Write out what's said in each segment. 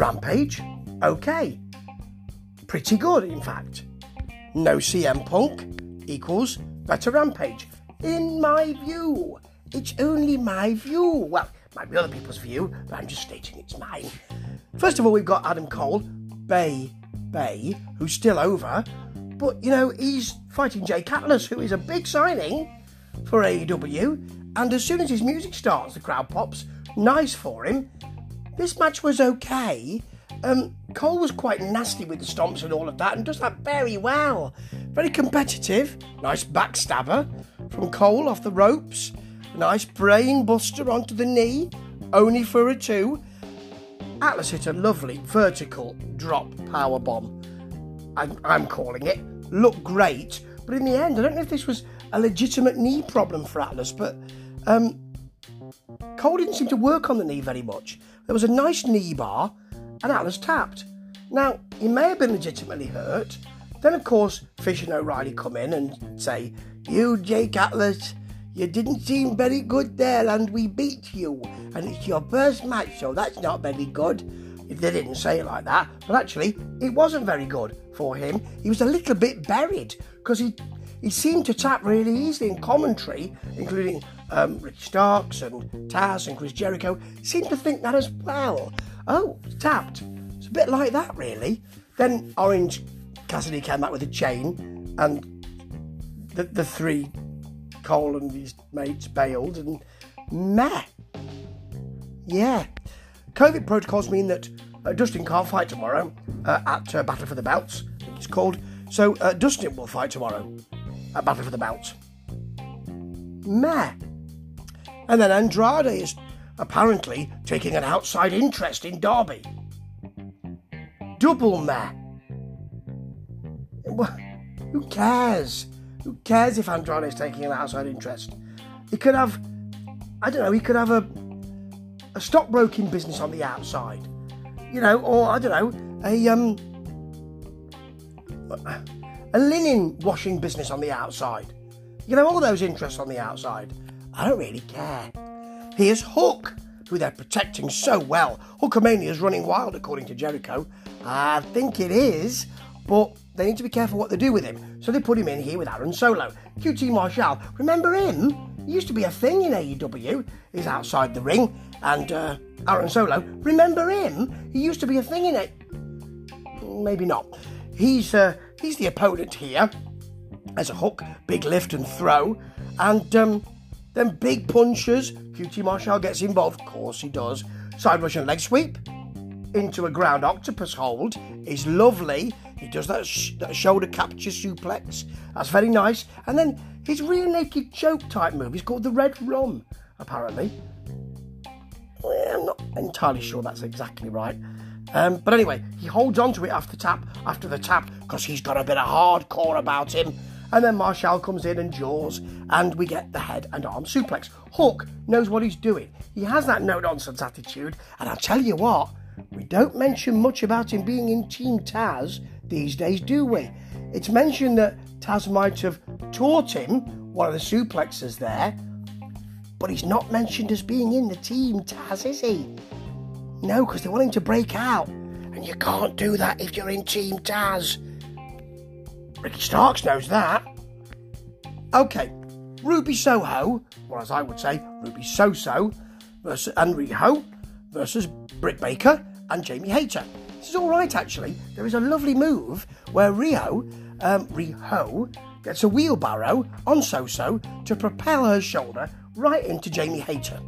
Rampage, okay. Pretty good, in fact. No CM Punk equals better Rampage. In my view. It's only my view. Well, might be other people's view, but I'm just stating it's mine. First of all, we've got Adam Cole, Bay, Bay, who's still over, but you know, he's fighting Jake Atlas, who is a big signing for AEW. And as soon as his music starts, the crowd pops. Nice for him. This match was okay. Um, Cole was quite nasty with the stomps and all of that, and does that very well. Very competitive. Nice backstabber from Cole off the ropes. Nice brain buster onto the knee, only for a two. Atlas hit a lovely vertical drop power bomb. I'm, I'm calling it. Looked great, but in the end, I don't know if this was a legitimate knee problem for Atlas, but um, Cole didn't seem to work on the knee very much. There was a nice knee bar, and Atlas tapped. Now, he may have been legitimately hurt. Then, of course, Fish and O'Reilly come in and say, You, Jake Atlas, you didn't seem very good there, and we beat you. And it's your first match, so that's not very good. If they didn't say it like that, but actually, it wasn't very good for him. He was a little bit buried because he he seemed to tap really easily in commentary, including um, Ricky Starks and Taz and Chris Jericho, seem to think that as well. Oh, tapped. It's a bit like that, really. Then Orange Cassidy came out with a chain, and the, the three, Cole and his mates, bailed, and meh. Yeah. COVID protocols mean that uh, Dustin can't fight tomorrow uh, at uh, Battle for the Belts, I think it's called. So uh, Dustin will fight tomorrow at Battle for the Belts. Meh. And then Andrade is apparently taking an outside interest in Derby. Double meh. Who cares? Who cares if Andrade is taking an outside interest? He could have, I don't know, he could have a, a stockbroking business on the outside, you know, or I don't know, a um, a linen washing business on the outside. You know, all those interests on the outside. I don't really care. Here's Hook, who they're protecting so well. Hulkamania is running wild, according to Jericho. I think it is, but they need to be careful what they do with him. So they put him in here with Aaron Solo. QT Marshall, remember him? He used to be a thing in AEW. He's outside the ring. And uh, Aaron Solo, remember him? He used to be a thing in it. Maybe not. He's uh, he's the opponent here. As a hook, big lift and throw, and um, then big punches. QT Marshall gets involved, of course he does. Side Russian leg sweep into a ground octopus hold is lovely. He does that, sh- that shoulder capture suplex. That's very nice. And then his rear naked choke type move is called the Redrum, apparently. I'm not entirely sure that's exactly right. Um, but anyway, he holds on to it after tap, after the tap, because he's got a bit of hardcore about him. And then Marshall comes in and jaws, and we get the head and arm suplex. Hook knows what he's doing. He has that no nonsense attitude, and I'll tell you what, we don't mention much about him being in Team Taz these days, do we? It's mentioned that Taz might have taught him one of the suplexes there, but he's not mentioned as being in the Team Taz, is he? No, because they want him to break out, and you can't do that if you're in Team Taz. Ricky Starks knows that. Okay, Ruby Soho, or as I would say, Ruby So-So, versus and versus Britt Baker and Jamie Hayter. This is all right, actually. There is a lovely move where Rio, um, Riho, gets a wheelbarrow on So-So to propel her shoulder right into Jamie Hayter.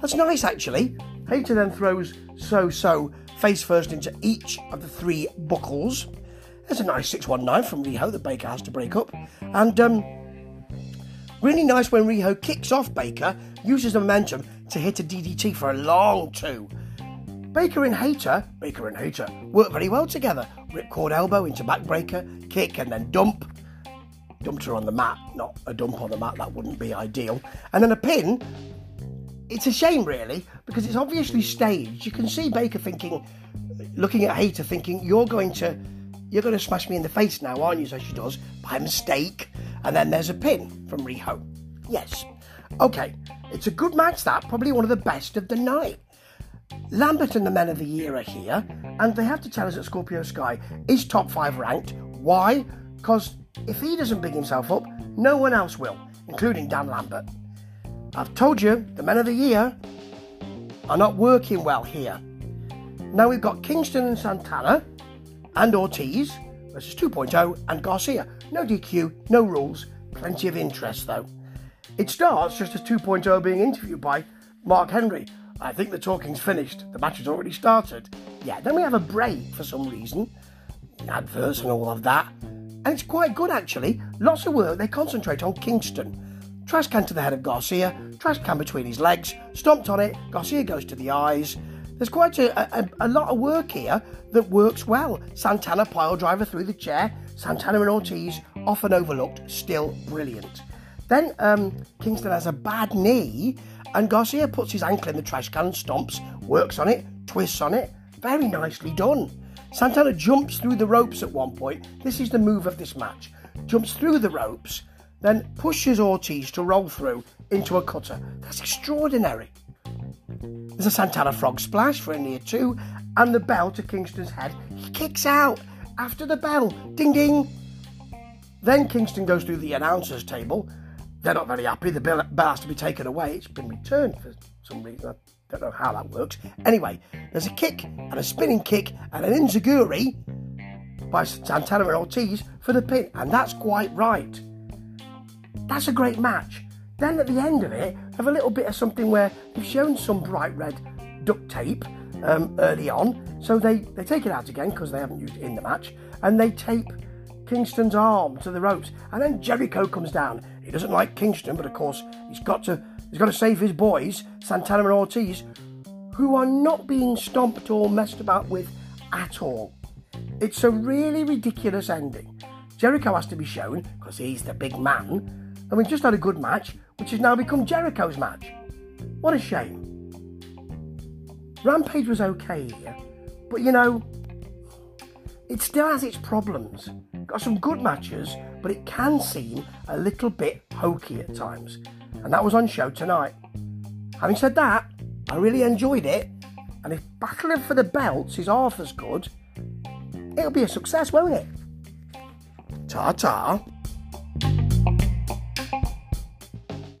That's nice, actually. Hayter then throws So-So face first into each of the three buckles. There's a nice 619 from Riho that Baker has to break up. And um, really nice when Riho kicks off Baker, uses momentum to hit a DDT for a long two. Baker and Hayter, Baker and Hayter, work very well together. Ripcord elbow into backbreaker, kick and then dump. Dumped her on the mat, not a dump on the mat, that wouldn't be ideal. And then a pin. It's a shame, really, because it's obviously staged. You can see Baker thinking, looking at Hayter, thinking, you're going to you're going to smash me in the face now, aren't you? So she does, by mistake. And then there's a pin from Riho. Yes. Okay, it's a good match, that. Probably one of the best of the night. Lambert and the Men of the Year are here. And they have to tell us that Scorpio Sky is top five ranked. Why? Because if he doesn't big himself up, no one else will, including Dan Lambert. I've told you, the men of the year are not working well here. Now we've got Kingston and Santana and Ortiz versus 2.0 and Garcia. No DQ, no rules, plenty of interest though. It starts just as 2.0 being interviewed by Mark Henry. I think the talking's finished. The match has already started. Yeah, then we have a break for some reason. Adverts and all of that. And it's quite good actually. Lots of work. They concentrate on Kingston. Trash can to the head of Garcia, trash can between his legs, stomped on it, Garcia goes to the eyes. There's quite a, a, a lot of work here that works well. Santana pile driver through the chair, Santana and Ortiz often overlooked, still brilliant. Then um, Kingston has a bad knee, and Garcia puts his ankle in the trash can and stomps, works on it, twists on it. Very nicely done. Santana jumps through the ropes at one point. This is the move of this match. Jumps through the ropes, then pushes Ortiz to roll through into a cutter. That's extraordinary. There's a Santana frog splash for a near two, and the bell to Kingston's head. He kicks out after the bell. Ding ding. Then Kingston goes through the announcer's table. They're not very happy. The bell, bell has to be taken away. It's been returned for some reason. I don't know how that works. Anyway, there's a kick and a spinning kick and an enziguri by Santana and Ortiz for the pin, and that's quite right. That's a great match. Then at the end of it, have a little bit of something where they've shown some bright red duct tape um, early on. So they, they take it out again because they haven't used it in the match, and they tape Kingston's arm to the ropes. And then Jericho comes down. He doesn't like Kingston, but of course he's got to he's got to save his boys, Santana and Ortiz, who are not being stomped or messed about with at all. It's a really ridiculous ending. Jericho has to be shown because he's the big man and we just had a good match, which has now become Jericho's match. What a shame. Rampage was okay here, but you know, it still has its problems. Got some good matches, but it can seem a little bit hokey at times, and that was on show tonight. Having said that, I really enjoyed it, and if battling for the belts is half as good, it'll be a success, won't it? Ta ta.